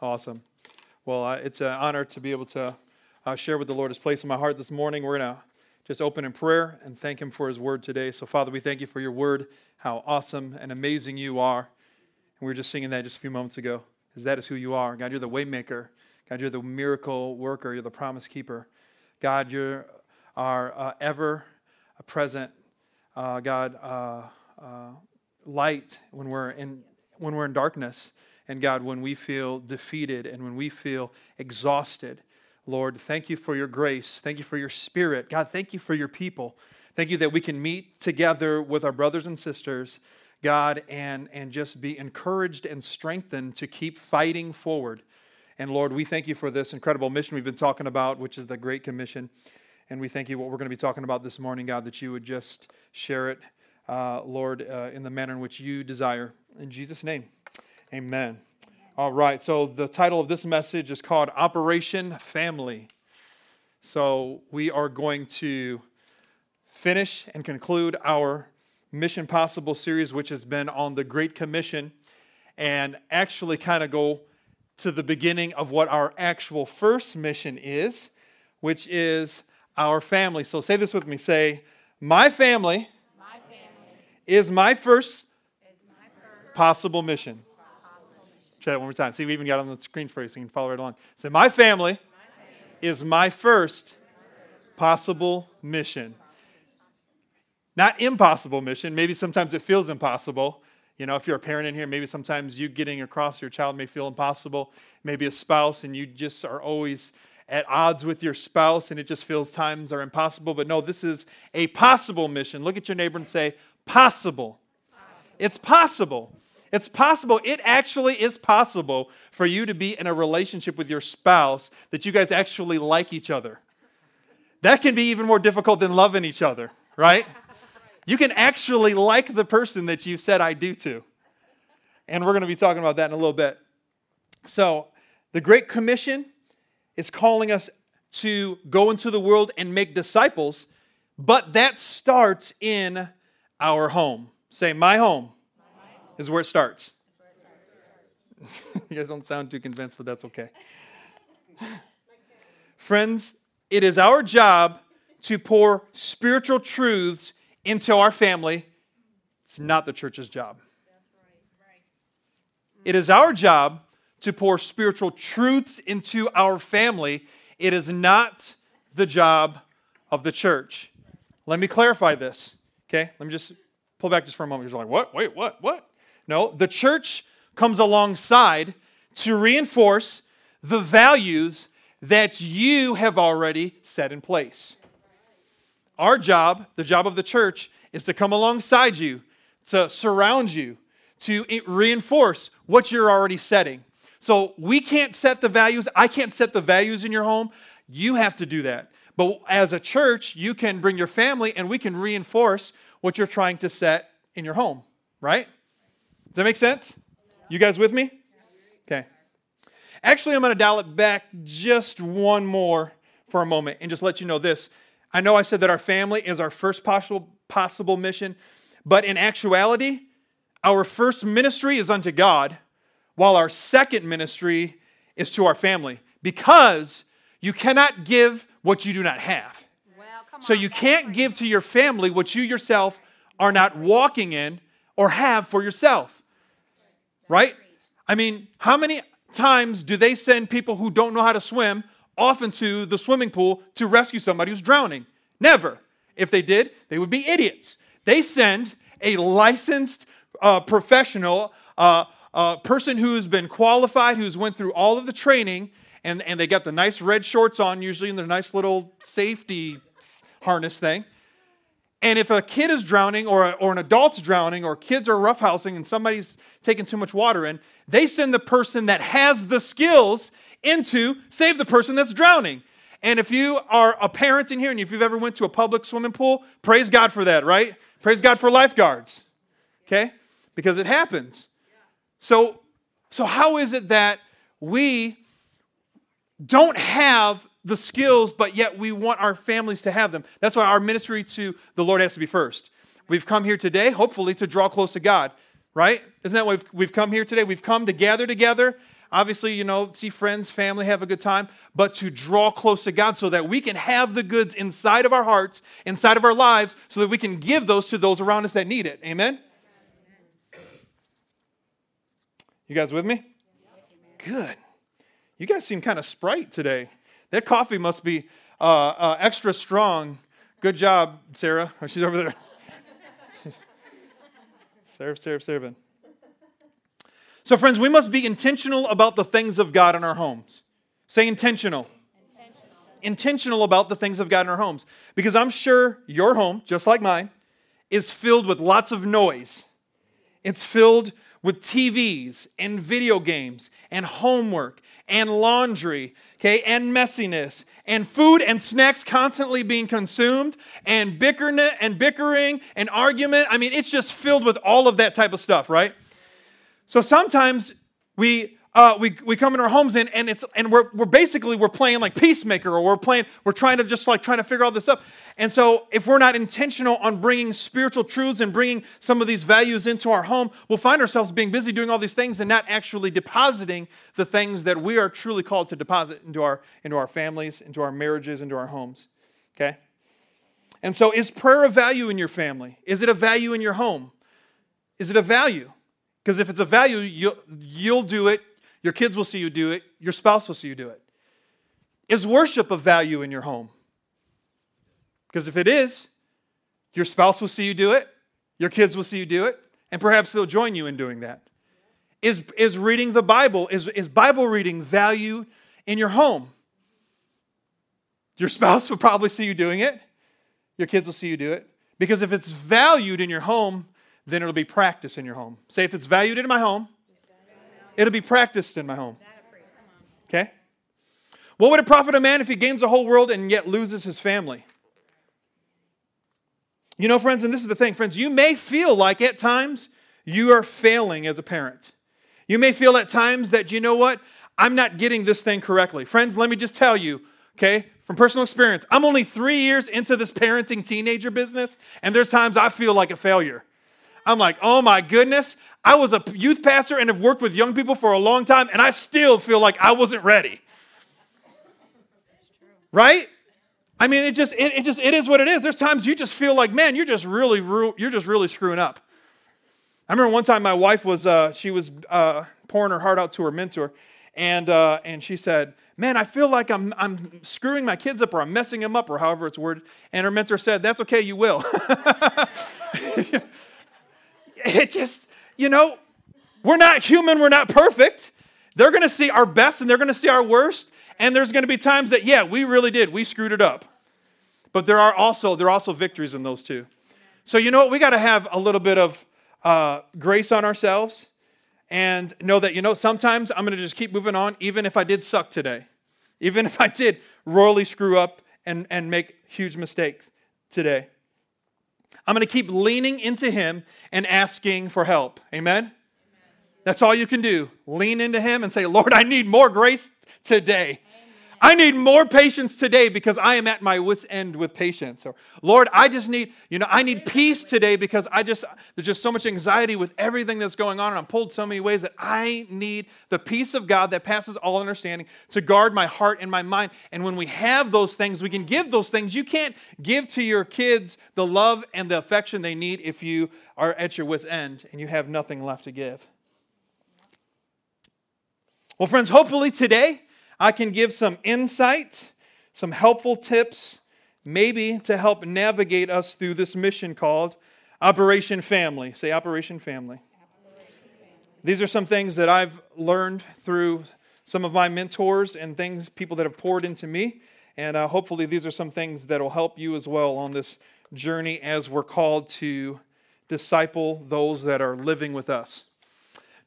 Awesome. Well, uh, it's an honor to be able to uh, share what the Lord has placed in my heart this morning. We're going to just open in prayer and thank Him for His word today. So, Father, we thank you for your word, how awesome and amazing you are. And we were just singing that just a few moments ago, because that is who you are. God, you're the waymaker. God, you're the miracle worker. You're the promise keeper. God, you're our uh, ever present, uh, God, uh, uh, light when we're in when we're in darkness. And God, when we feel defeated and when we feel exhausted, Lord, thank you for your grace. Thank you for your spirit. God, thank you for your people. Thank you that we can meet together with our brothers and sisters, God, and, and just be encouraged and strengthened to keep fighting forward. And Lord, we thank you for this incredible mission we've been talking about, which is the Great Commission. And we thank you what we're going to be talking about this morning, God, that you would just share it, uh, Lord, uh, in the manner in which you desire. In Jesus' name. Amen. All right, so the title of this message is called Operation Family. So we are going to finish and conclude our Mission Possible series, which has been on the Great Commission, and actually kind of go to the beginning of what our actual first mission is, which is our family. So say this with me say, My family, my family is my first, is my first possible mission. Try that one more time. See, we even got on the screen for you so you can follow right along. Say, my family, my family is my first possible mission. Not impossible mission. Maybe sometimes it feels impossible. You know, if you're a parent in here, maybe sometimes you getting across your child may feel impossible. Maybe a spouse and you just are always at odds with your spouse and it just feels times are impossible. But no, this is a possible mission. Look at your neighbor and say, possible. It's possible. It's possible, it actually is possible for you to be in a relationship with your spouse that you guys actually like each other. That can be even more difficult than loving each other, right? You can actually like the person that you've said I do to. And we're going to be talking about that in a little bit. So, the Great Commission is calling us to go into the world and make disciples, but that starts in our home. Say, my home is where it starts. you guys don't sound too convinced, but that's okay. Friends, it is our job to pour spiritual truths into our family. It's not the church's job. It is our job to pour spiritual truths into our family. It is not the job of the church. Let me clarify this. Okay? Let me just pull back just for a moment. You're like, what? Wait, what? What? No, the church comes alongside to reinforce the values that you have already set in place. Our job, the job of the church, is to come alongside you, to surround you, to reinforce what you're already setting. So we can't set the values. I can't set the values in your home. You have to do that. But as a church, you can bring your family and we can reinforce what you're trying to set in your home, right? Does that make sense? You guys with me? Okay. Actually, I'm going to dial it back just one more for a moment and just let you know this. I know I said that our family is our first possible, possible mission, but in actuality, our first ministry is unto God, while our second ministry is to our family because you cannot give what you do not have. Well, so you can't give to your family what you yourself are not walking in or have for yourself. Right? I mean, how many times do they send people who don't know how to swim off into the swimming pool to rescue somebody who's drowning? Never. If they did, they would be idiots. They send a licensed uh, professional, uh, uh, person who's been qualified, who's went through all of the training, and, and they got the nice red shorts on, usually in their nice little safety harness thing. And if a kid is drowning or, or an adult's drowning or kids are roughhousing and somebody's taking too much water in, they send the person that has the skills into save the person that's drowning. And if you are a parent in here and if you've ever went to a public swimming pool, praise God for that, right? Praise God for lifeguards. Okay? Because it happens. So so how is it that we don't have the skills, but yet we want our families to have them. That's why our ministry to the Lord has to be first. We've come here today, hopefully, to draw close to God, right? Isn't that why we've, we've come here today? We've come to gather together obviously, you know, see friends, family, have a good time, but to draw close to God so that we can have the goods inside of our hearts, inside of our lives, so that we can give those to those around us that need it. Amen? You guys with me? Good. You guys seem kind of sprite today. That coffee must be uh, uh, extra strong. Good job, Sarah. Oh, she's over there. serve, serve, serving. So, friends, we must be intentional about the things of God in our homes. Say intentional. intentional. Intentional about the things of God in our homes. Because I'm sure your home, just like mine, is filled with lots of noise. It's filled with TVs and video games and homework and laundry, okay, and messiness and food and snacks constantly being consumed and bickering and bickering and argument. I mean, it's just filled with all of that type of stuff, right? So sometimes we uh, we, we come in our homes and, and it's and we're, we're basically we're playing like peacemaker or we're playing we're trying to just like trying to figure all this stuff and so if we're not intentional on bringing spiritual truths and bringing some of these values into our home we'll find ourselves being busy doing all these things and not actually depositing the things that we are truly called to deposit into our into our families into our marriages into our homes okay? And so is prayer a value in your family? Is it a value in your home? Is it a value? Because if it's a value you'll, you'll do it your kids will see you do it. Your spouse will see you do it. Is worship of value in your home? Because if it is, your spouse will see you do it, your kids will see you do it, and perhaps they'll join you in doing that. Is, is reading the Bible, is, is Bible reading value in your home? Your spouse will probably see you doing it, your kids will see you do it. Because if it's valued in your home, then it'll be practice in your home. Say, if it's valued in my home, It'll be practiced in my home. Okay? What would it profit a man if he gains the whole world and yet loses his family? You know, friends, and this is the thing, friends, you may feel like at times you are failing as a parent. You may feel at times that, you know what, I'm not getting this thing correctly. Friends, let me just tell you, okay, from personal experience, I'm only three years into this parenting teenager business, and there's times I feel like a failure. I'm like, oh my goodness, I was a youth pastor and have worked with young people for a long time, and I still feel like I wasn't ready. Right? I mean, it just it, it, just it is what it is. There's times you just feel like, man, you're just really you're just really screwing up. I remember one time my wife was uh, she was uh, pouring her heart out to her mentor, and uh, and she said, "Man, I feel like I'm I'm screwing my kids up or I'm messing them up or however it's worded." And her mentor said, "That's okay, you will." it just you know, we're not human, we're not perfect. They're going to see our best and they're going to see our worst. And there's going to be times that, yeah, we really did. We screwed it up. But there are also there are also victories in those too. So you know what? We got to have a little bit of uh, grace on ourselves and know that you know sometimes I'm going to just keep moving on, even if I did suck today, even if I did royally screw up and and make huge mistakes today. I'm going to keep leaning into Him and asking for help. Amen? Amen? That's all you can do. Lean into Him and say, Lord, I need more grace today. I need more patience today because I am at my wits' end with patience. Or, Lord, I just need, you know, I need peace today because I just, there's just so much anxiety with everything that's going on, and I'm pulled so many ways that I need the peace of God that passes all understanding to guard my heart and my mind. And when we have those things, we can give those things. You can't give to your kids the love and the affection they need if you are at your wits' end and you have nothing left to give. Well, friends, hopefully today, I can give some insight, some helpful tips, maybe to help navigate us through this mission called Operation Family. Say Operation Family. These are some things that I've learned through some of my mentors and things, people that have poured into me. And uh, hopefully, these are some things that will help you as well on this journey as we're called to disciple those that are living with us.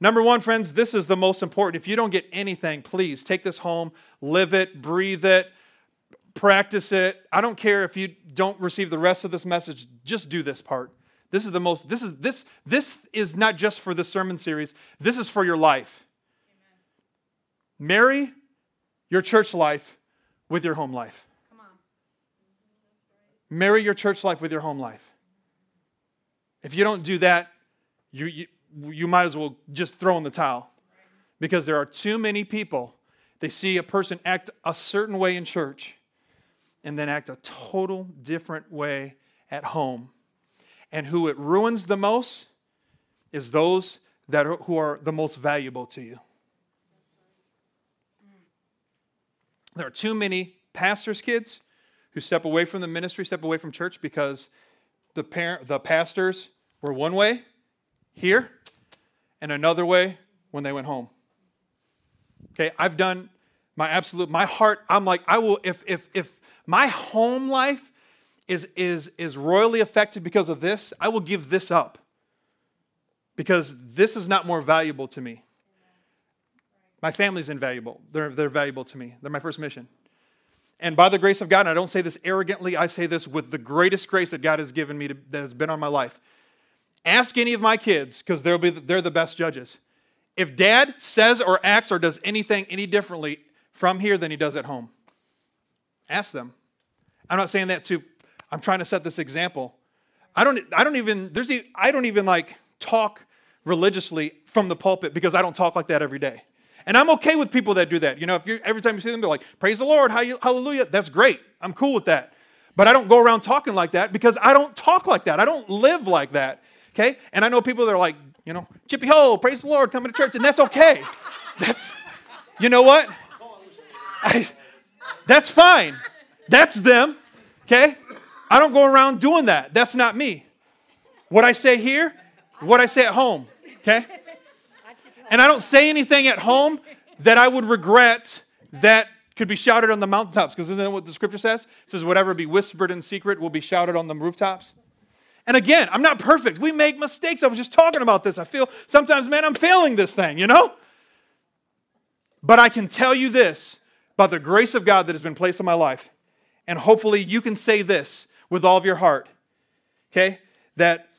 Number one, friends, this is the most important. If you don't get anything, please take this home, live it, breathe it, practice it. I don't care if you don't receive the rest of this message, just do this part. This is the most, this is this this is not just for the sermon series, this is for your life. Amen. Marry your church life with your home life. Marry your church life with your home life. If you don't do that, you, you you might as well just throw in the towel. Because there are too many people, they see a person act a certain way in church and then act a total different way at home. And who it ruins the most is those that are, who are the most valuable to you. There are too many pastors' kids who step away from the ministry, step away from church because the parent, the pastors were one way here and another way when they went home. Okay, I've done my absolute my heart I'm like I will if if if my home life is is is royally affected because of this, I will give this up. Because this is not more valuable to me. My family's invaluable. They're, they're valuable to me. They're my first mission. And by the grace of God, and I don't say this arrogantly, I say this with the greatest grace that God has given me to, that has been on my life. Ask any of my kids, because they'll be they're the best judges. If dad says or acts or does anything any differently from here than he does at home, ask them. I'm not saying that to, I'm trying to set this example. I don't, I don't even, there's, I don't even like talk religiously from the pulpit because I don't talk like that every day. And I'm okay with people that do that. You know, if you every time you see them, they're like, "Praise the Lord, hallelujah." That's great. I'm cool with that. But I don't go around talking like that because I don't talk like that. I don't live like that. Okay? And I know people that are like, you know, Chippy Ho, praise the Lord, coming to church, and that's okay. That's, you know what? I, that's fine. That's them. Okay? I don't go around doing that. That's not me. What I say here, what I say at home. Okay? And I don't say anything at home that I would regret that could be shouted on the mountaintops, because isn't that what the scripture says? It says, whatever be whispered in secret will be shouted on the rooftops. And again, I'm not perfect. We make mistakes. I was just talking about this. I feel sometimes, man, I'm failing this thing, you know? But I can tell you this by the grace of God that has been placed in my life. And hopefully you can say this with all of your heart, okay? That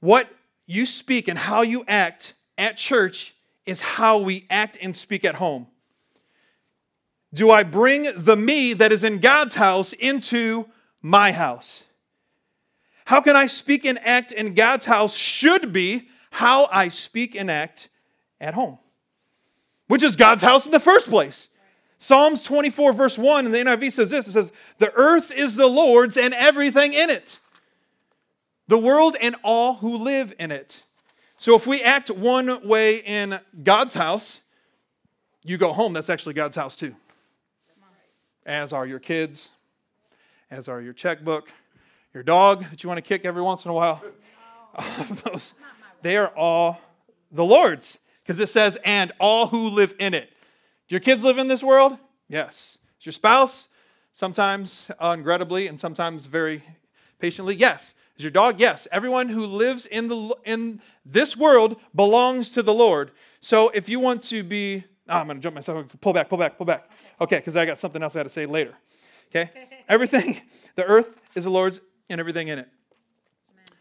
what you speak and how you act at church is how we act and speak at home. Do I bring the me that is in God's house into my house? How can I speak and act in God's house should be how I speak and act at home, which is God's house in the first place. Psalms 24, verse 1 in the NIV says this it says, The earth is the Lord's and everything in it, the world and all who live in it. So if we act one way in God's house, you go home, that's actually God's house too. As are your kids, as are your checkbook, your dog that you want to kick every once in a while. Of those, they are all the Lord's because it says, and all who live in it. Do your kids live in this world? Yes. Is your spouse? Sometimes unregrettably and sometimes very patiently? Yes. Is your dog? Yes. Everyone who lives in, the, in this world belongs to the Lord. So if you want to be, oh, I'm going to jump myself, pull back, pull back, pull back. Okay, because I got something else I got to say later. Okay? Everything, the earth is the Lord's and everything in it. Amen.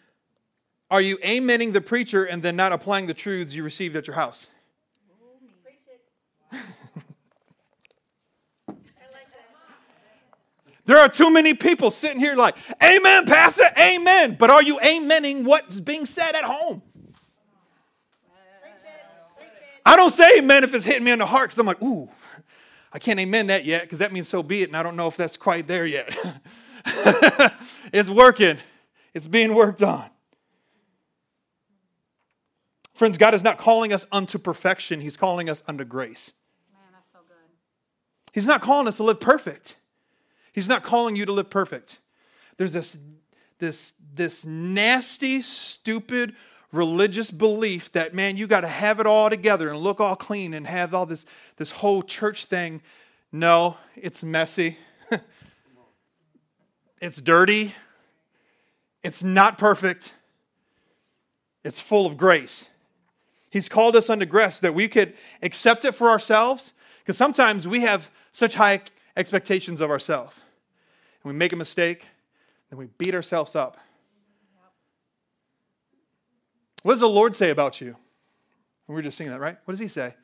Are you amening the preacher and then not applying the truths you received at your house? There are too many people sitting here like, Amen, Pastor, Amen. But are you amening what's being said at home? I don't say amen if it's hitting me in the heart because I'm like, ooh, I can't amen that yet because that means so be it, and I don't know if that's quite there yet. it's working, it's being worked on. Friends, God is not calling us unto perfection, He's calling us unto grace. Man, that's so good. He's not calling us to live perfect. He's not calling you to live perfect. There's this, this, this nasty, stupid religious belief that, man, you got to have it all together and look all clean and have all this, this whole church thing. No, it's messy. it's dirty. It's not perfect. It's full of grace. He's called us unto grace that we could accept it for ourselves because sometimes we have such high expectations of ourselves. And we make a mistake, then we beat ourselves up. What does the Lord say about you? we were just singing that, right? What does he say?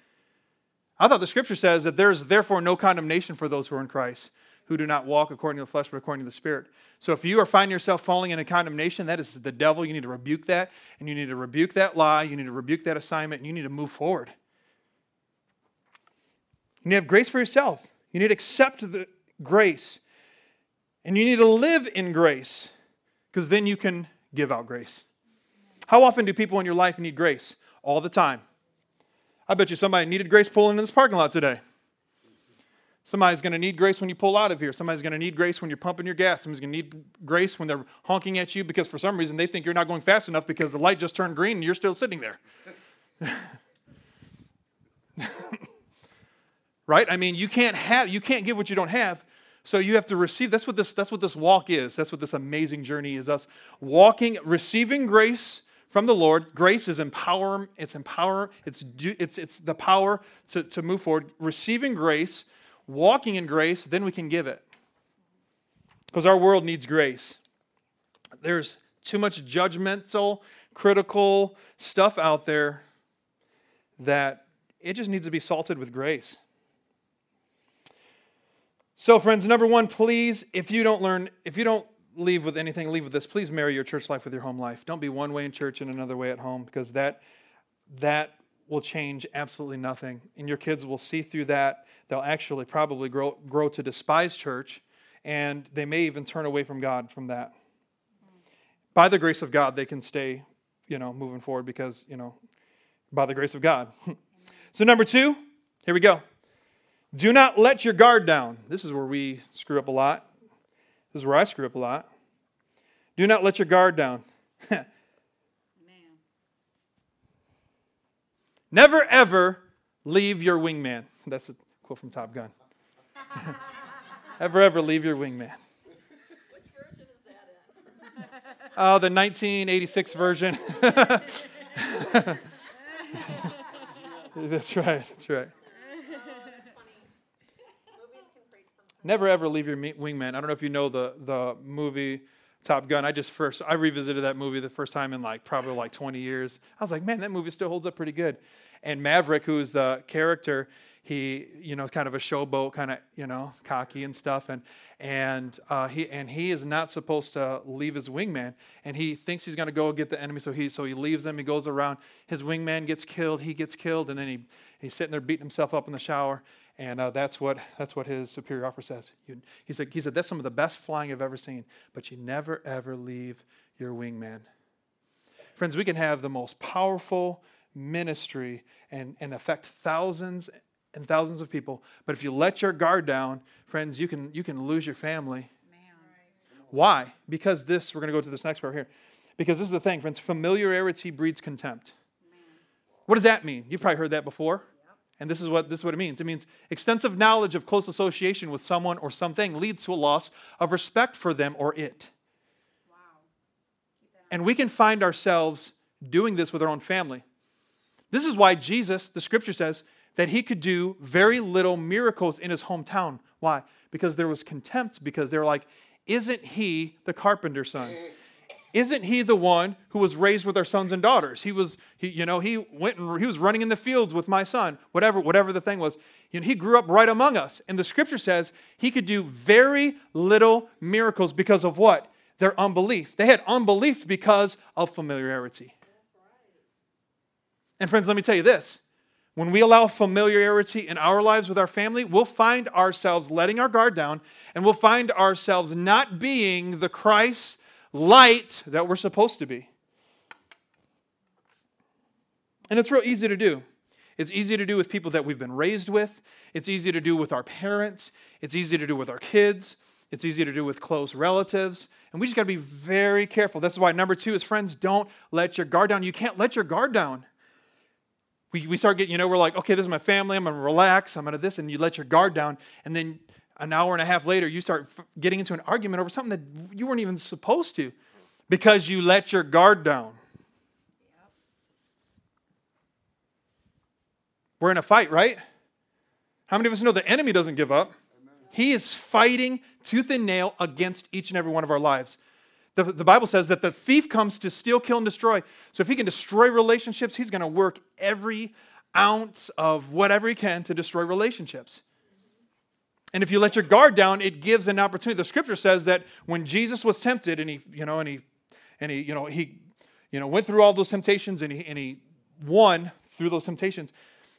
I thought the scripture says that there is therefore no condemnation for those who are in Christ, who do not walk according to the flesh, but according to the Spirit. So if you are finding yourself falling into condemnation, that is the devil. You need to rebuke that, and you need to rebuke that lie, you need to rebuke that assignment, and you need to move forward. You need to have grace for yourself. You need to accept the grace. And you need to live in grace because then you can give out grace. How often do people in your life need grace? All the time. I bet you somebody needed grace pulling in this parking lot today. Somebody's going to need grace when you pull out of here. Somebody's going to need grace when you're pumping your gas. Somebody's going to need grace when they're honking at you because for some reason they think you're not going fast enough because the light just turned green and you're still sitting there. right? I mean, you can't have you can't give what you don't have. So you have to receive. That's what this that's what this walk is. That's what this amazing journey is us walking receiving grace from the Lord. Grace is empower, it's empower, it's it's it's the power to, to move forward. Receiving grace, walking in grace, then we can give it. Because our world needs grace. There's too much judgmental, critical stuff out there that it just needs to be salted with grace. So, friends, number one, please, if you don't learn, if you don't leave with anything, leave with this. Please marry your church life with your home life. Don't be one way in church and another way at home because that that will change absolutely nothing. And your kids will see through that. They'll actually probably grow grow to despise church and they may even turn away from God from that. By the grace of God, they can stay, you know, moving forward because, you know, by the grace of God. so number 2, here we go. Do not let your guard down. This is where we screw up a lot. This is where I screw up a lot. Do not let your guard down. Never ever leave your wingman. That's a quote from Top Gun. Ever, ever leave your wingman. Which version is that in? Oh, the 1986 version. that's right, that's right. Never ever leave your wingman. I don't know if you know the, the movie Top Gun. I just first, I revisited that movie the first time in like probably like 20 years. I was like, man, that movie still holds up pretty good. And Maverick, who's the character, he, you know, kind of a showboat, kind of, you know, cocky and stuff. And, and, uh, he, and he is not supposed to leave his wingman. And he thinks he's going to go get the enemy. So he, so he leaves them. He goes around. His wingman gets killed. He gets killed. And then he, he's sitting there beating himself up in the shower. And uh, that's, what, that's what his superior officer says. You, he, said, he said, That's some of the best flying I've ever seen, but you never, ever leave your wingman. Friends, we can have the most powerful ministry and, and affect thousands and thousands of people, but if you let your guard down, friends, you can, you can lose your family. Why? Because this, we're going to go to this next part here. Because this is the thing, friends familiarity breeds contempt. What does that mean? You've probably heard that before. And this is what this is what it means. It means extensive knowledge of close association with someone or something leads to a loss of respect for them or it. Wow. And we can find ourselves doing this with our own family. This is why Jesus, the scripture says, that he could do very little miracles in his hometown. Why? Because there was contempt, because they're like, isn't he the carpenter's son? isn't he the one who was raised with our sons and daughters he was he, you know he went and he was running in the fields with my son whatever whatever the thing was you know, he grew up right among us and the scripture says he could do very little miracles because of what their unbelief they had unbelief because of familiarity and friends let me tell you this when we allow familiarity in our lives with our family we'll find ourselves letting our guard down and we'll find ourselves not being the christ light that we're supposed to be. And it's real easy to do. It's easy to do with people that we've been raised with. It's easy to do with our parents. It's easy to do with our kids. It's easy to do with close relatives. And we just got to be very careful. That's why number two is friends, don't let your guard down. You can't let your guard down. We, we start getting, you know, we're like, okay, this is my family. I'm going to relax. I'm going to this. And you let your guard down. And then an hour and a half later, you start f- getting into an argument over something that you weren't even supposed to because you let your guard down. We're in a fight, right? How many of us know the enemy doesn't give up? He is fighting tooth and nail against each and every one of our lives. The, the Bible says that the thief comes to steal, kill, and destroy. So if he can destroy relationships, he's going to work every ounce of whatever he can to destroy relationships. And if you let your guard down, it gives an opportunity. The scripture says that when Jesus was tempted and he, you know, and he, and he, you know, he, you know, went through all those temptations and he, and he won through those temptations.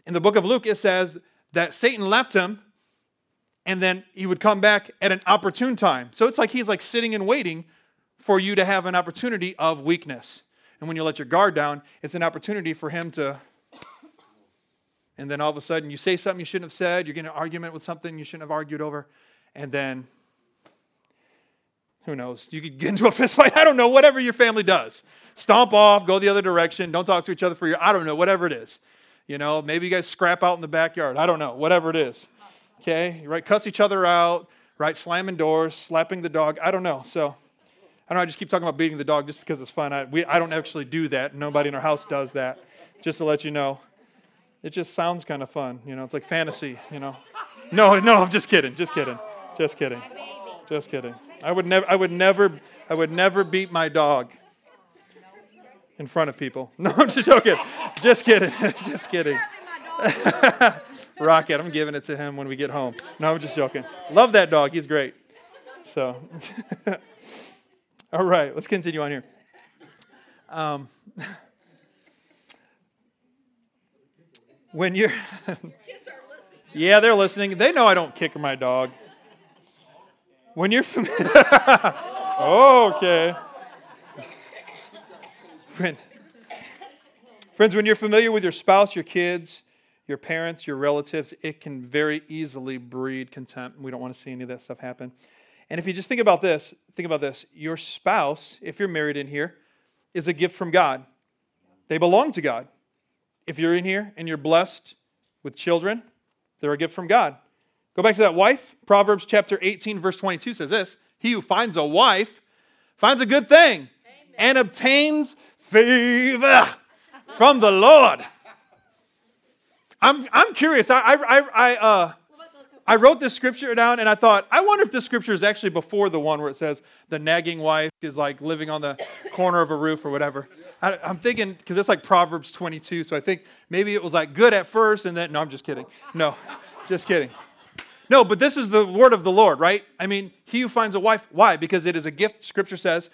In the book of Luke, it says that Satan left him and then he would come back at an opportune time. So it's like he's like sitting and waiting for you to have an opportunity of weakness. And when you let your guard down, it's an opportunity for him to. And then all of a sudden, you say something you shouldn't have said. You're getting an argument with something you shouldn't have argued over. And then, who knows? You could get into a fist fight. I don't know. Whatever your family does, stomp off, go the other direction. Don't talk to each other for your. I don't know. Whatever it is, you know. Maybe you guys scrap out in the backyard. I don't know. Whatever it is. Okay, right? Cuss each other out. Right? Slamming doors, slapping the dog. I don't know. So. I don't know, I just keep talking about beating the dog just because it's fun. I, we, I don't actually do that. Nobody in our house does that, just to let you know. It just sounds kind of fun. You know, it's like fantasy, you know. No, no, I'm just kidding. Just kidding. Just kidding. Just kidding. I would never I would never I would never beat my dog in front of people. No, I'm just joking. Just kidding. just kidding. Rocket, I'm giving it to him when we get home. No, I'm just joking. Love that dog. He's great. So All right, let's continue on here. Um, when you're. yeah, they're listening. They know I don't kick my dog. When you're. oh, okay. When, friends, when you're familiar with your spouse, your kids, your parents, your relatives, it can very easily breed contempt. We don't want to see any of that stuff happen. And if you just think about this, think about this. Your spouse, if you're married in here, is a gift from God. They belong to God. If you're in here and you're blessed with children, they're a gift from God. Go back to that wife. Proverbs chapter 18, verse 22 says this He who finds a wife finds a good thing Amen. and obtains favor from the Lord. I'm, I'm curious. I, I, I, uh, I wrote this scripture down and I thought, I wonder if this scripture is actually before the one where it says the nagging wife is like living on the corner of a roof or whatever. I, am thinking, because it's like Proverbs 22, so I think maybe it was like good at first and then, no, I'm just kidding. No, just kidding. No, but this is the word of the Lord, right? I mean, he who finds a wife, why? Because it is a gift, scripture says.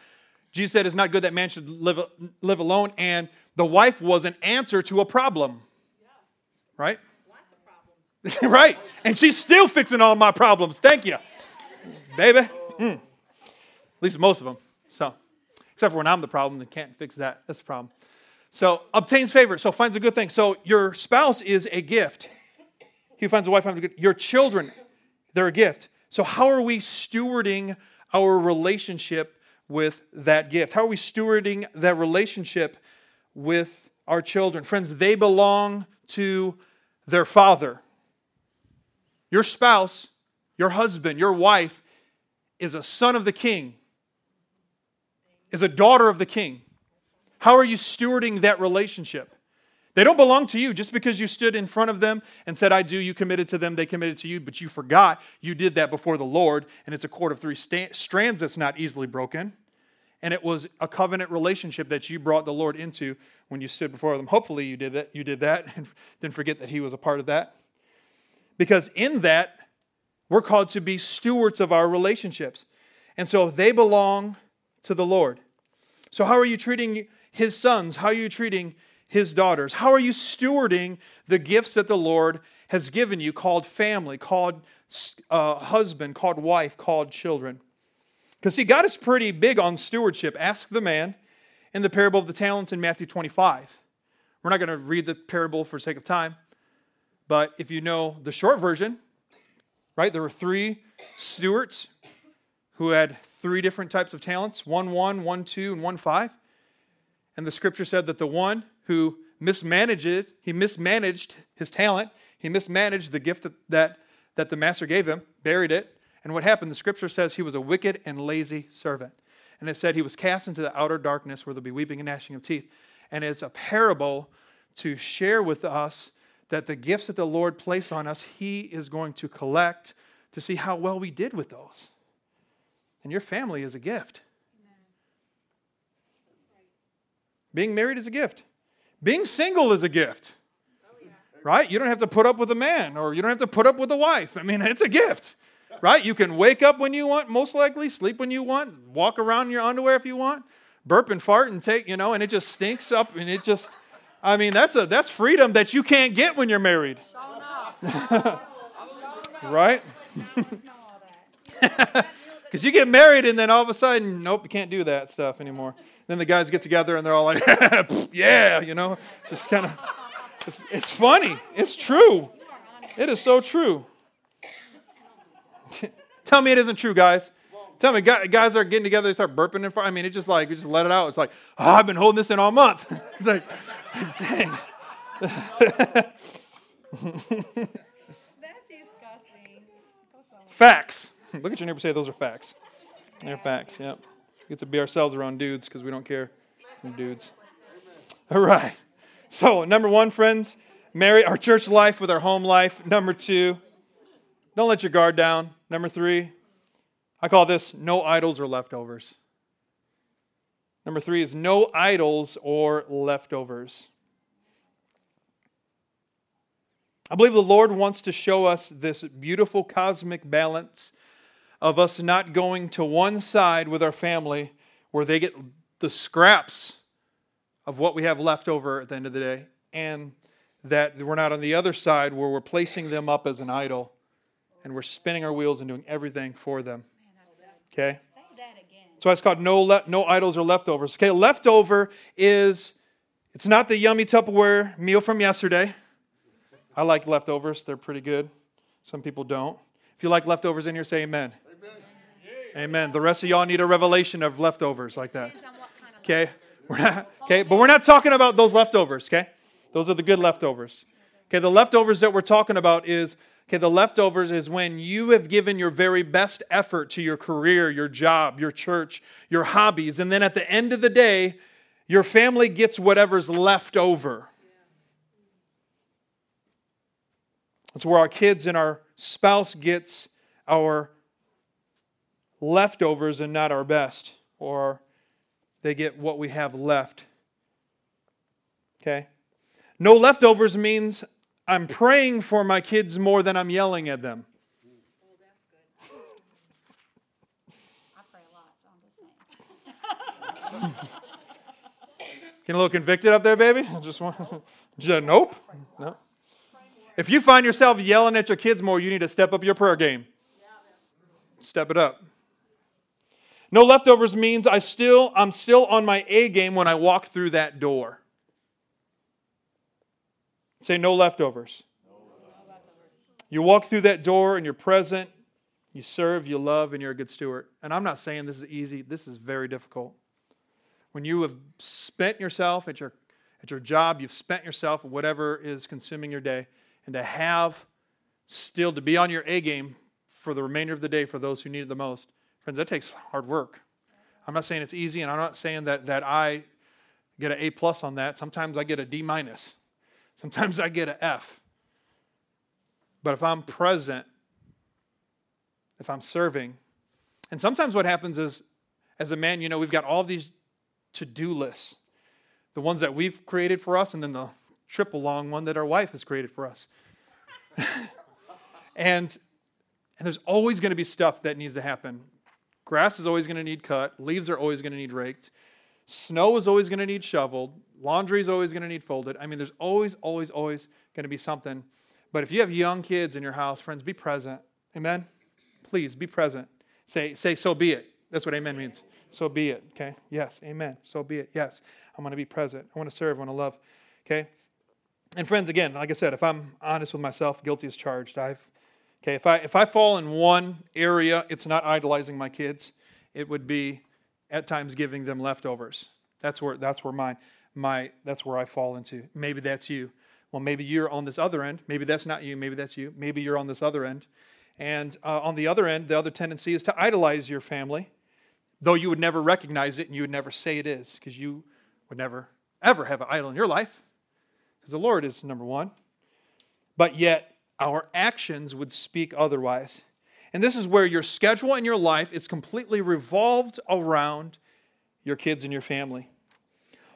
Jesus said it's not good that man should live, live alone, and the wife was an answer to a problem, right? right. And she's still fixing all my problems. Thank you, baby. Mm. At least most of them. So, except for when I'm the problem, they can't fix that. That's the problem. So, obtains favor. So, finds a good thing. So, your spouse is a gift. He finds a wife finds a good. Your children, they're a gift. So, how are we stewarding our relationship with that gift? How are we stewarding that relationship with our children? Friends, they belong to their father. Your spouse, your husband, your wife is a son of the king, is a daughter of the king. How are you stewarding that relationship? They don't belong to you just because you stood in front of them and said, I do, you committed to them, they committed to you, but you forgot you did that before the Lord, and it's a cord of three strands that's not easily broken. And it was a covenant relationship that you brought the Lord into when you stood before them. Hopefully you did that, you did that and didn't forget that He was a part of that. Because in that, we're called to be stewards of our relationships. And so they belong to the Lord. So, how are you treating his sons? How are you treating his daughters? How are you stewarding the gifts that the Lord has given you, called family, called uh, husband, called wife, called children? Because, see, God is pretty big on stewardship. Ask the man in the parable of the talents in Matthew 25. We're not going to read the parable for sake of time. But if you know the short version, right, there were three stewards who had three different types of talents one, one, one, two, and one, five. And the scripture said that the one who mismanaged it, he mismanaged his talent, he mismanaged the gift that, that, that the master gave him, buried it. And what happened? The scripture says he was a wicked and lazy servant. And it said he was cast into the outer darkness where there'll be weeping and gnashing of teeth. And it's a parable to share with us that the gifts that the Lord placed on us, He is going to collect to see how well we did with those. And your family is a gift. Being married is a gift. Being single is a gift. Right? You don't have to put up with a man or you don't have to put up with a wife. I mean, it's a gift. Right? You can wake up when you want, most likely, sleep when you want, walk around in your underwear if you want, burp and fart and take, you know, and it just stinks up and it just I mean, that's, a, that's freedom that you can't get when you're married. right? Because you get married and then all of a sudden, nope, you can't do that stuff anymore. Then the guys get together and they're all like, yeah, you know, just kind of, it's, it's funny. It's true. It is so true. Tell me it isn't true, guys. Tell me, guys are getting together, they start burping in front. I mean, it's just like, we just let it out. It's like, oh, I've been holding this in all month. it's like, dang. Facts. Look at your neighbor say those are facts. They're facts, yep. We get to be ourselves around dudes because we don't care. Some dudes. All right. So, number one, friends, marry our church life with our home life. Number two, don't let your guard down. Number three, I call this no idols or leftovers. Number three is no idols or leftovers. I believe the Lord wants to show us this beautiful cosmic balance of us not going to one side with our family where they get the scraps of what we have left over at the end of the day, and that we're not on the other side where we're placing them up as an idol and we're spinning our wheels and doing everything for them. Okay? So it's called no, le- no idols or leftovers. Okay, leftover is, it's not the yummy Tupperware meal from yesterday. I like leftovers, they're pretty good. Some people don't. If you like leftovers in here, say amen. Amen. The rest of y'all need a revelation of leftovers like that. Okay? We're not, okay, but we're not talking about those leftovers, okay? Those are the good leftovers. Okay, the leftovers that we're talking about is okay, the leftovers is when you have given your very best effort to your career, your job, your church, your hobbies, and then at the end of the day, your family gets whatever's left over. That's where our kids and our spouse gets our leftovers and not our best, or they get what we have left. Okay? No leftovers means I'm praying for my kids more than I'm yelling at them. Getting a little convicted up there, baby? Just want, just, nope. No. If you find yourself yelling at your kids more, you need to step up your prayer game. Step it up. No leftovers means I still, I'm still on my A game when I walk through that door. Say no leftovers. You walk through that door and you're present, you serve, you love, and you're a good steward. And I'm not saying this is easy, this is very difficult. When you have spent yourself at your, at your job, you've spent yourself whatever is consuming your day, and to have still to be on your A game for the remainder of the day for those who need it the most, Friends, that takes hard work. I'm not saying it's easy, and I'm not saying that, that I get an A plus on that. Sometimes I get a D minus. Sometimes I get an F. But if I'm present, if I'm serving, and sometimes what happens is, as a man, you know, we've got all these to do lists the ones that we've created for us, and then the triple long one that our wife has created for us. and, and there's always going to be stuff that needs to happen. Grass is always going to need cut. Leaves are always going to need raked. Snow is always going to need shoveled. Laundry is always going to need folded. I mean, there's always, always, always going to be something. But if you have young kids in your house, friends, be present. Amen? Please be present. Say, say, so be it. That's what amen means. So be it. Okay? Yes. Amen. So be it. Yes. I'm going to be present. I want to serve. I want to love. Okay? And friends, again, like I said, if I'm honest with myself, guilty as charged. I've Okay, if I, if I fall in one area, it's not idolizing my kids. It would be at times giving them leftovers. That's where, that's where my, my, that's where I fall into. Maybe that's you. Well, maybe you're on this other end. Maybe that's not you. Maybe that's you. Maybe you're on this other end. And uh, on the other end, the other tendency is to idolize your family, though you would never recognize it and you would never say it is, because you would never, ever have an idol in your life, because the Lord is number one. But yet, our actions would speak otherwise. And this is where your schedule and your life is completely revolved around your kids and your family.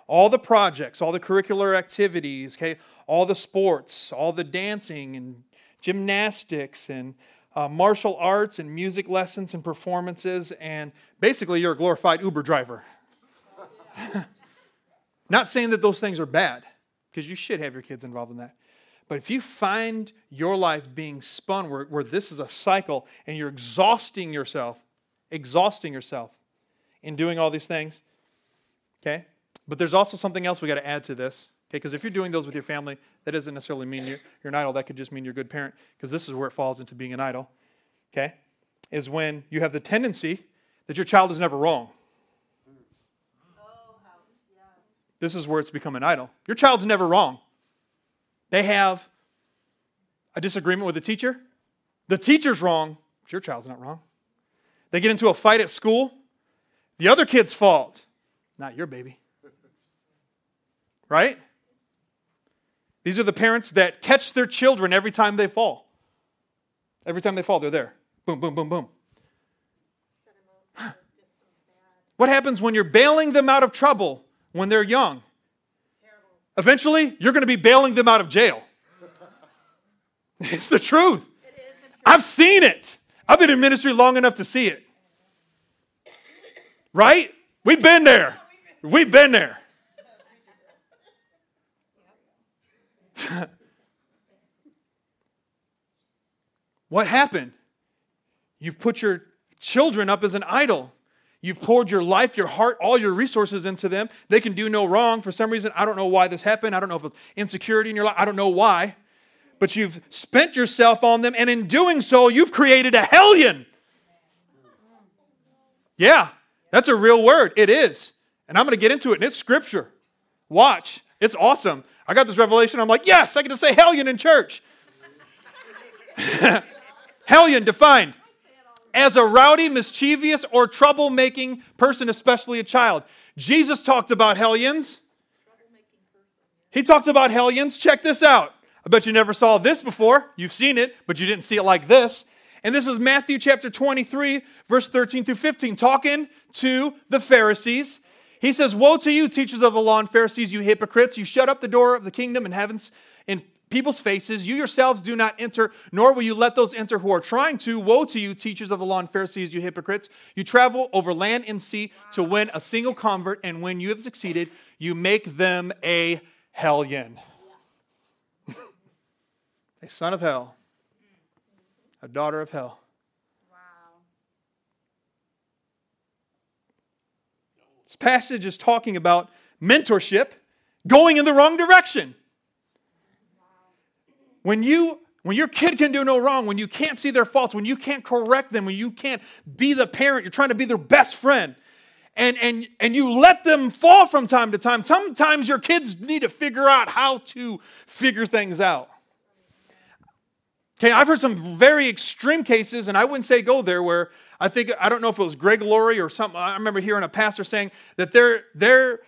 All the projects, all the curricular activities, okay, all the sports, all the dancing and gymnastics and uh, martial arts and music lessons and performances, and basically you're a glorified Uber driver. Not saying that those things are bad, because you should have your kids involved in that. But if you find your life being spun where, where this is a cycle and you're exhausting yourself, exhausting yourself in doing all these things, okay? But there's also something else we got to add to this, okay? Because if you're doing those with your family, that doesn't necessarily mean you're, you're an idol. That could just mean you're a good parent, because this is where it falls into being an idol, okay? Is when you have the tendency that your child is never wrong. Oh, this is where it's become an idol. Your child's never wrong. They have a disagreement with the teacher. The teacher's wrong, but your child's not wrong. They get into a fight at school. The other kid's fault, not your baby. Right? These are the parents that catch their children every time they fall. Every time they fall, they're there. Boom, boom, boom, boom. What happens when you're bailing them out of trouble when they're young? Eventually, you're going to be bailing them out of jail. It's the truth. I've seen it. I've been in ministry long enough to see it. Right? We've been there. We've been there. what happened? You've put your children up as an idol. You've poured your life, your heart, all your resources into them. They can do no wrong. For some reason, I don't know why this happened. I don't know if it's insecurity in your life. I don't know why. But you've spent yourself on them, and in doing so, you've created a hellion. Yeah, that's a real word. It is. And I'm going to get into it, and it's scripture. Watch. It's awesome. I got this revelation. I'm like, yes, I get to say hellion in church. hellion defined as a rowdy, mischievous, or troublemaking person, especially a child. Jesus talked about hellions. He talked about hellions. Check this out. I bet you never saw this before. You've seen it, but you didn't see it like this. And this is Matthew chapter 23, verse 13 through 15, talking to the Pharisees. He says, Woe to you, teachers of the law and Pharisees, you hypocrites! You shut up the door of the kingdom in heavens people's faces. You yourselves do not enter, nor will you let those enter who are trying to. Woe to you, teachers of the law and Pharisees, you hypocrites! You travel over land and sea to win a single convert, and when you have succeeded, you make them a hellion. a son of hell, a daughter of hell. This passage is talking about mentorship going in the wrong direction. When you when your kid can do no wrong, when you can't see their faults, when you can't correct them, when you can't be the parent, you're trying to be their best friend, and, and, and you let them fall from time to time, sometimes your kids need to figure out how to figure things out. Okay, I've heard some very extreme cases, and I wouldn't say go there, where I think, I don't know if it was Greg Laurie or something. I remember hearing a pastor saying that their, their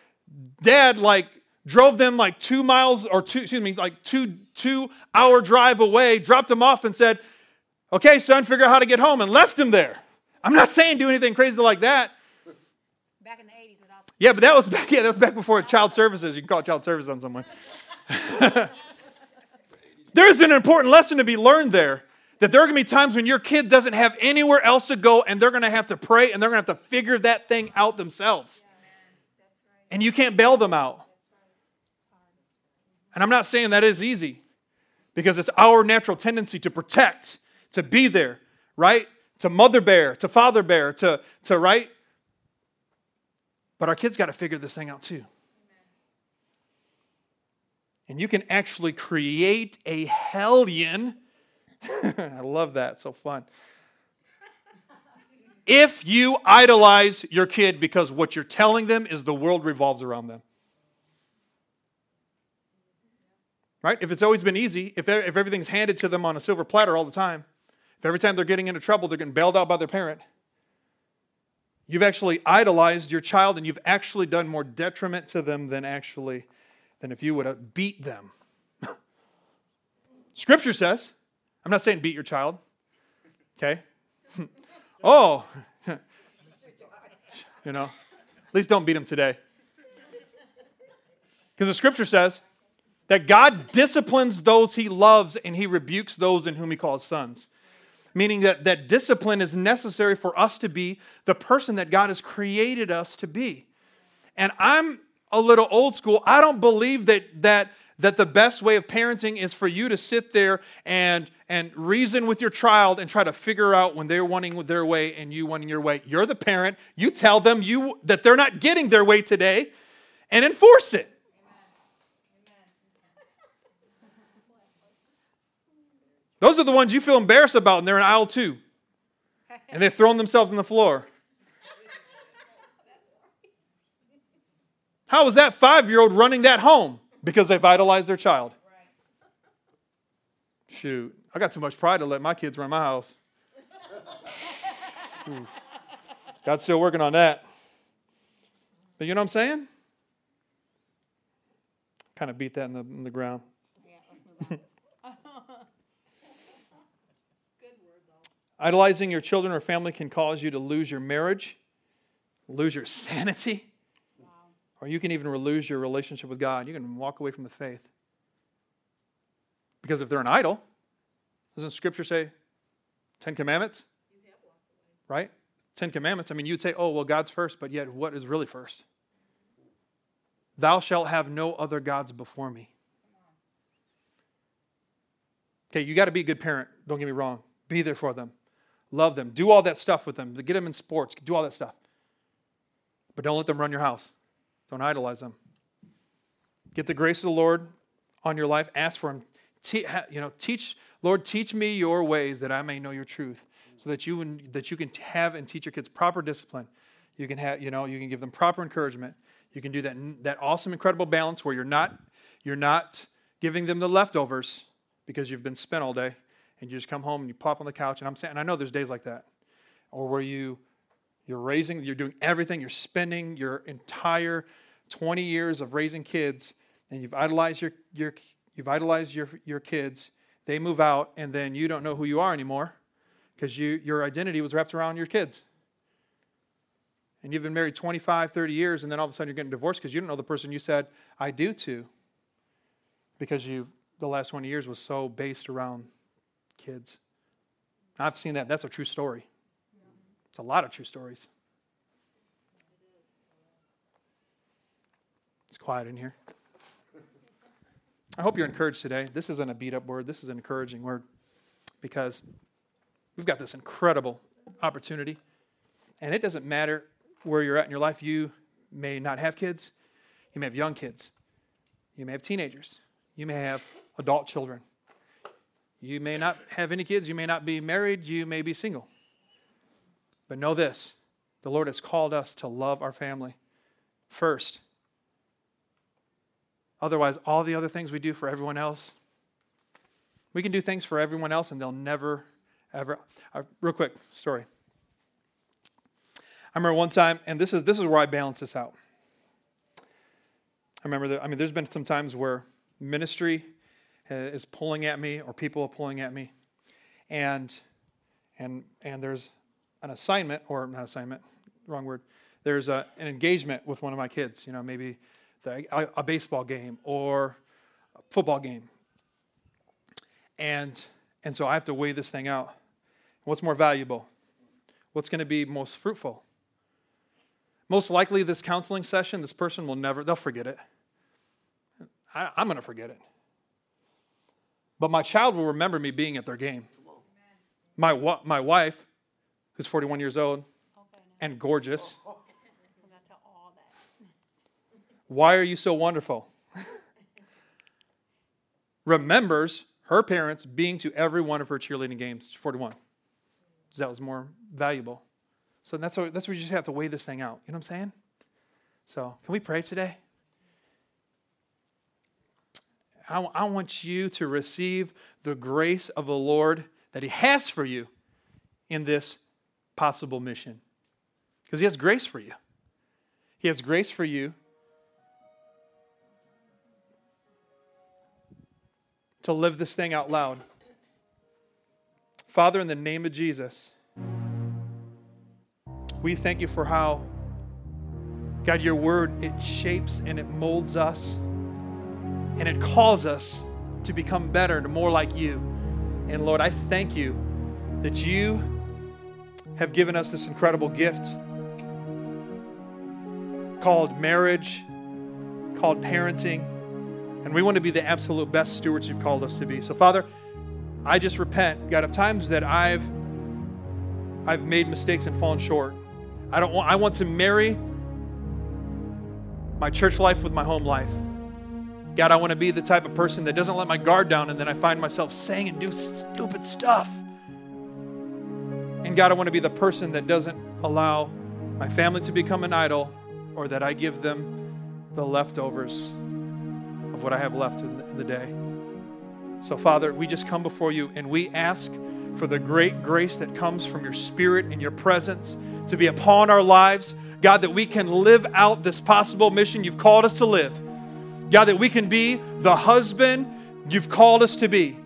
dad, like, drove them like two miles or two, excuse me, like two, two hour drive away, dropped them off and said, okay, son, figure out how to get home and left him there. I'm not saying do anything crazy like that. Back in the 80s. Yeah, but that was back, yeah, that was back before child services. You can call child service on someone. There's an important lesson to be learned there that there are going to be times when your kid doesn't have anywhere else to go and they're going to have to pray and they're going to have to figure that thing out themselves. And you can't bail them out. And I'm not saying that is easy because it's our natural tendency to protect, to be there, right? To mother bear, to father bear, to, to right? But our kids got to figure this thing out too. And you can actually create a hellion I love that. So fun. If you idolize your kid because what you're telling them is the world revolves around them. Right? If it's always been easy, if, if everything's handed to them on a silver platter all the time, if every time they're getting into trouble, they're getting bailed out by their parent, you've actually idolized your child and you've actually done more detriment to them than actually than if you would have beat them. Scripture says I'm not saying beat your child, okay? oh, you know, at least don't beat him today. Because the scripture says that God disciplines those he loves and he rebukes those in whom he calls sons. Meaning that, that discipline is necessary for us to be the person that God has created us to be. And I'm a little old school. I don't believe that, that that the best way of parenting is for you to sit there and, and reason with your child and try to figure out when they're wanting their way and you wanting your way. You're the parent. You tell them you, that they're not getting their way today and enforce it. Those are the ones you feel embarrassed about, and they're in aisle two. And they're throwing themselves on the floor. How is that five year old running that home? Because they've idolized their child. Shoot, I got too much pride to let my kids run my house. God's still working on that. But you know what I'm saying? Kind of beat that in the, in the ground. Idolizing your children or family can cause you to lose your marriage, lose your sanity, wow. or you can even lose your relationship with God. You can walk away from the faith. Because if they're an idol, doesn't Scripture say Ten Commandments? Right? Ten Commandments. I mean, you'd say, oh, well, God's first, but yet what is really first? Thou shalt have no other gods before me. Okay, you got to be a good parent. Don't get me wrong. Be there for them. Love them. Do all that stuff with them. Get them in sports. Do all that stuff. But don't let them run your house. Don't idolize them. Get the grace of the Lord on your life. Ask for Him. Te- you know, teach, Lord, teach me your ways that I may know your truth, so that you that you can have and teach your kids proper discipline. You can have, you know, you can give them proper encouragement. You can do that that awesome, incredible balance where you're not you're not giving them the leftovers because you've been spent all day and you just come home and you pop on the couch. And I'm saying, and I know there's days like that, or where you you're raising, you're doing everything, you're spending your entire 20 years of raising kids, and you've idolized your your you've idolized your your kids. They move out, and then you don't know who you are anymore because you your identity was wrapped around your kids. And you've been married 25, 30 years, and then all of a sudden you're getting divorced because you don't know the person you said, I do to. Because you the last 20 years was so based around kids. I've seen that. That's a true story. It's a lot of true stories. It's quiet in here. I hope you're encouraged today. This isn't a beat up word, this is an encouraging word because we've got this incredible opportunity. And it doesn't matter where you're at in your life. You may not have kids, you may have young kids, you may have teenagers, you may have adult children. You may not have any kids, you may not be married, you may be single. But know this the Lord has called us to love our family first. Otherwise, all the other things we do for everyone else, we can do things for everyone else and they'll never, ever. Uh, real quick story. I remember one time, and this is, this is where I balance this out. I remember that, I mean, there's been some times where ministry Uh, is pulling at me or people are pulling at me. And and and there's an assignment or not assignment wrong word. There's a, an engagement with one of my kids you know maybe the, a, a baseball game or a football game. And and so i have to weigh this thing out. What's more valuable? What's going to be most fruitful? Most likely this counseling session this person will never they'll forget it. I, i'm going to forget it but my child will remember me being at their game. My, my wife, who's 41 years old and gorgeous, why are you so wonderful? Remembers her parents being to every one of her cheerleading games. 41. So that was more valuable. So that's what, that's what you just have to weigh this thing out. You know what I'm saying? So, can we pray today? I, I want you to receive the grace of the Lord that He has for you in this possible mission. Because He has grace for you. He has grace for you to live this thing out loud. Father, in the name of Jesus, we thank you for how, God, your word, it shapes and it molds us and it calls us to become better and more like you. And Lord, I thank you that you have given us this incredible gift called marriage, called parenting. And And we want to be the absolute best stewards you've called us to be. So, Father, I just repent, God, of times that I've I've made mistakes and fallen short. I don't want I want to marry my church life with my home life. God, I want to be the type of person that doesn't let my guard down and then I find myself saying and do stupid stuff. And God, I want to be the person that doesn't allow my family to become an idol or that I give them the leftovers of what I have left in the day. So, Father, we just come before you and we ask for the great grace that comes from your Spirit and your presence to be upon our lives. God, that we can live out this possible mission you've called us to live. God, that we can be the husband you've called us to be.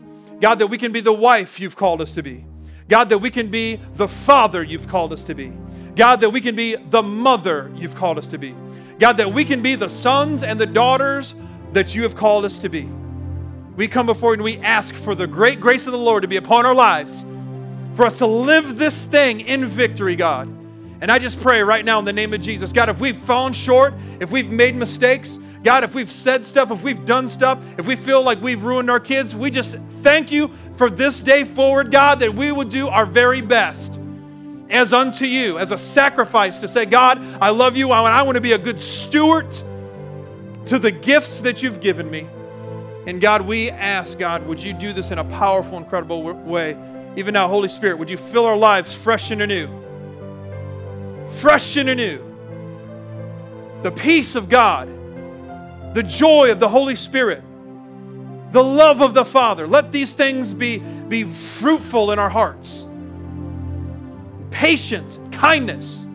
God, that we can be the wife you've called us to be. God, that we can be the father you've called us to be. God, that we can be the mother you've called us to be. God, that we can be the sons and the daughters that you have called us to be. We come before you and we ask for the great grace of the Lord to be upon our lives, for us to live this thing in victory, God. And I just pray right now in the name of Jesus, God, if we've fallen short, if we've made mistakes, God, if we've said stuff, if we've done stuff, if we feel like we've ruined our kids, we just thank you for this day forward, God, that we would do our very best as unto you, as a sacrifice to say, God, I love you, and I want to be a good steward to the gifts that you've given me. And God, we ask, God, would you do this in a powerful, incredible way? Even now, Holy Spirit, would you fill our lives fresh and anew? Fresh and anew. The peace of God the joy of the Holy Spirit, the love of the Father. Let these things be, be fruitful in our hearts. Patience, kindness,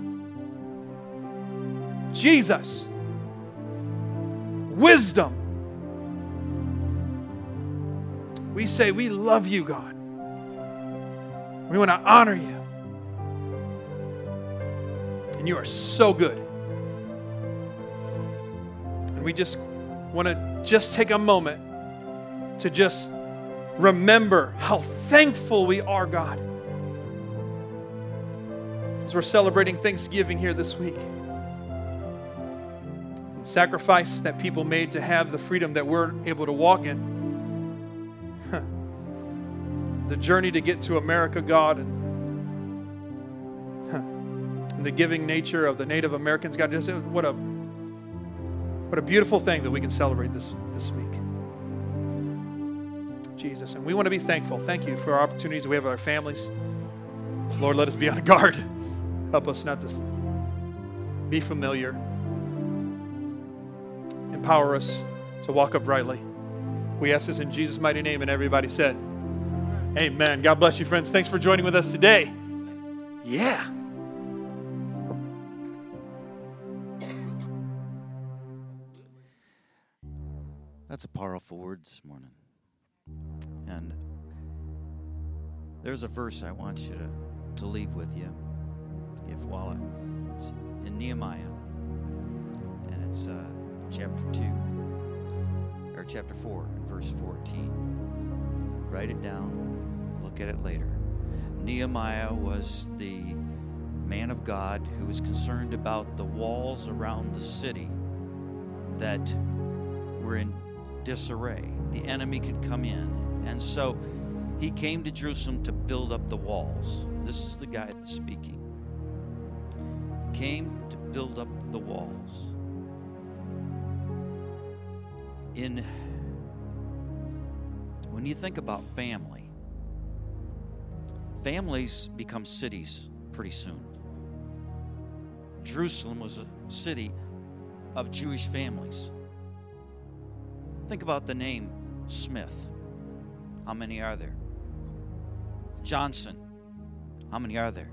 Jesus, wisdom. We say, We love you, God. We want to honor you. And you are so good. And we just want to just take a moment to just remember how thankful we are, God. As we're celebrating Thanksgiving here this week. The sacrifice that people made to have the freedom that we're able to walk in. the journey to get to America, God, and, and the giving nature of the Native Americans, God, just what a what a beautiful thing that we can celebrate this, this week. Jesus. And we want to be thankful. Thank you for our opportunities we have with our families. Lord, let us be on guard. Help us not to be familiar. Empower us to walk uprightly. We ask this in Jesus' mighty name, and everybody said, Amen. God bless you, friends. Thanks for joining with us today. Yeah. That's a powerful word this morning. And there's a verse I want you to, to leave with you. If while it's in Nehemiah, and it's uh, chapter 2, or chapter 4, and verse 14. Write it down, look at it later. Nehemiah was the man of God who was concerned about the walls around the city that were in disarray. The enemy could come in. And so he came to Jerusalem to build up the walls. This is the guy speaking. He came to build up the walls. In when you think about family, families become cities pretty soon. Jerusalem was a city of Jewish families. Think about the name Smith. How many are there? Johnson. How many are there?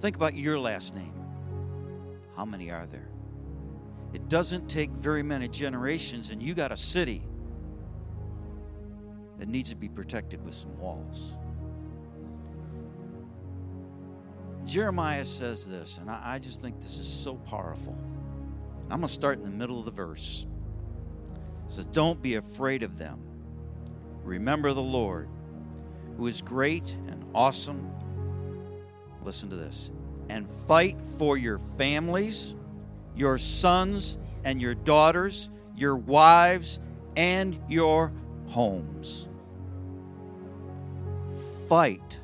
Think about your last name. How many are there? It doesn't take very many generations, and you got a city that needs to be protected with some walls. Jeremiah says this, and I, just think this is so powerful. I'm going to start in the middle of the verse. It says, Don't be afraid of them. Remember the Lord, who is great and awesome. Listen to this. And fight for your families, your sons and your daughters, your wives, and your homes. Fight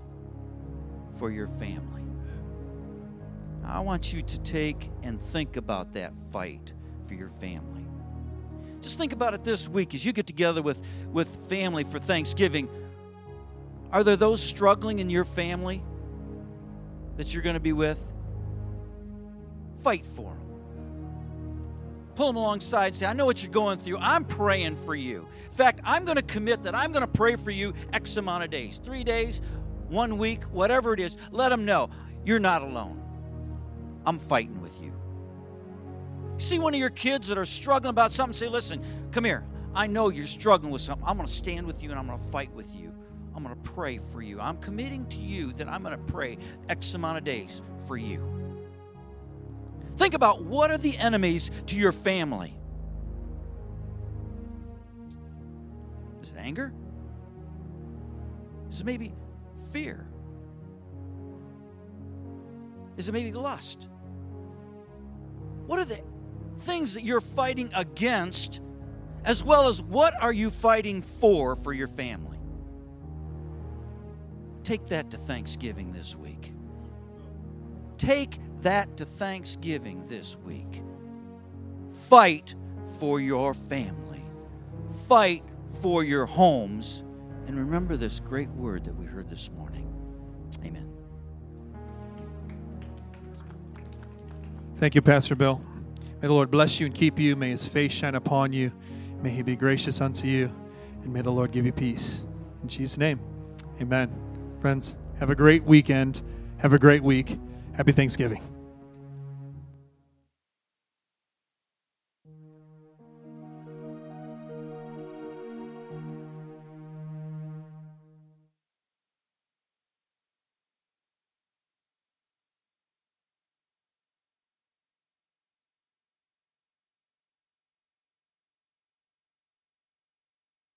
for your family. I want you to take and think about that fight for your family. Just think about it this week as you get together with, with family for Thanksgiving. Are there those struggling in your family that you're going to be with? Fight for them. Pull them alongside say, I know what you're going through. I'm praying for you. In fact, I'm going to commit that I'm going to pray for you X amount of days three days, one week, whatever it is. Let them know you're not alone. I'm fighting with you. See one of your kids that are struggling about something, say, Listen, come here. I know you're struggling with something. I'm going to stand with you and I'm going to fight with you. I'm going to pray for you. I'm committing to you that I'm going to pray X amount of days for you. Think about what are the enemies to your family? Is it anger? Is it maybe fear? Is it maybe lust? What are the things that you're fighting against, as well as what are you fighting for for your family? Take that to Thanksgiving this week. Take that to Thanksgiving this week. Fight for your family, fight for your homes, and remember this great word that we heard this morning. Thank you, Pastor Bill. May the Lord bless you and keep you. May his face shine upon you. May he be gracious unto you. And may the Lord give you peace. In Jesus' name, amen. Friends, have a great weekend. Have a great week. Happy Thanksgiving.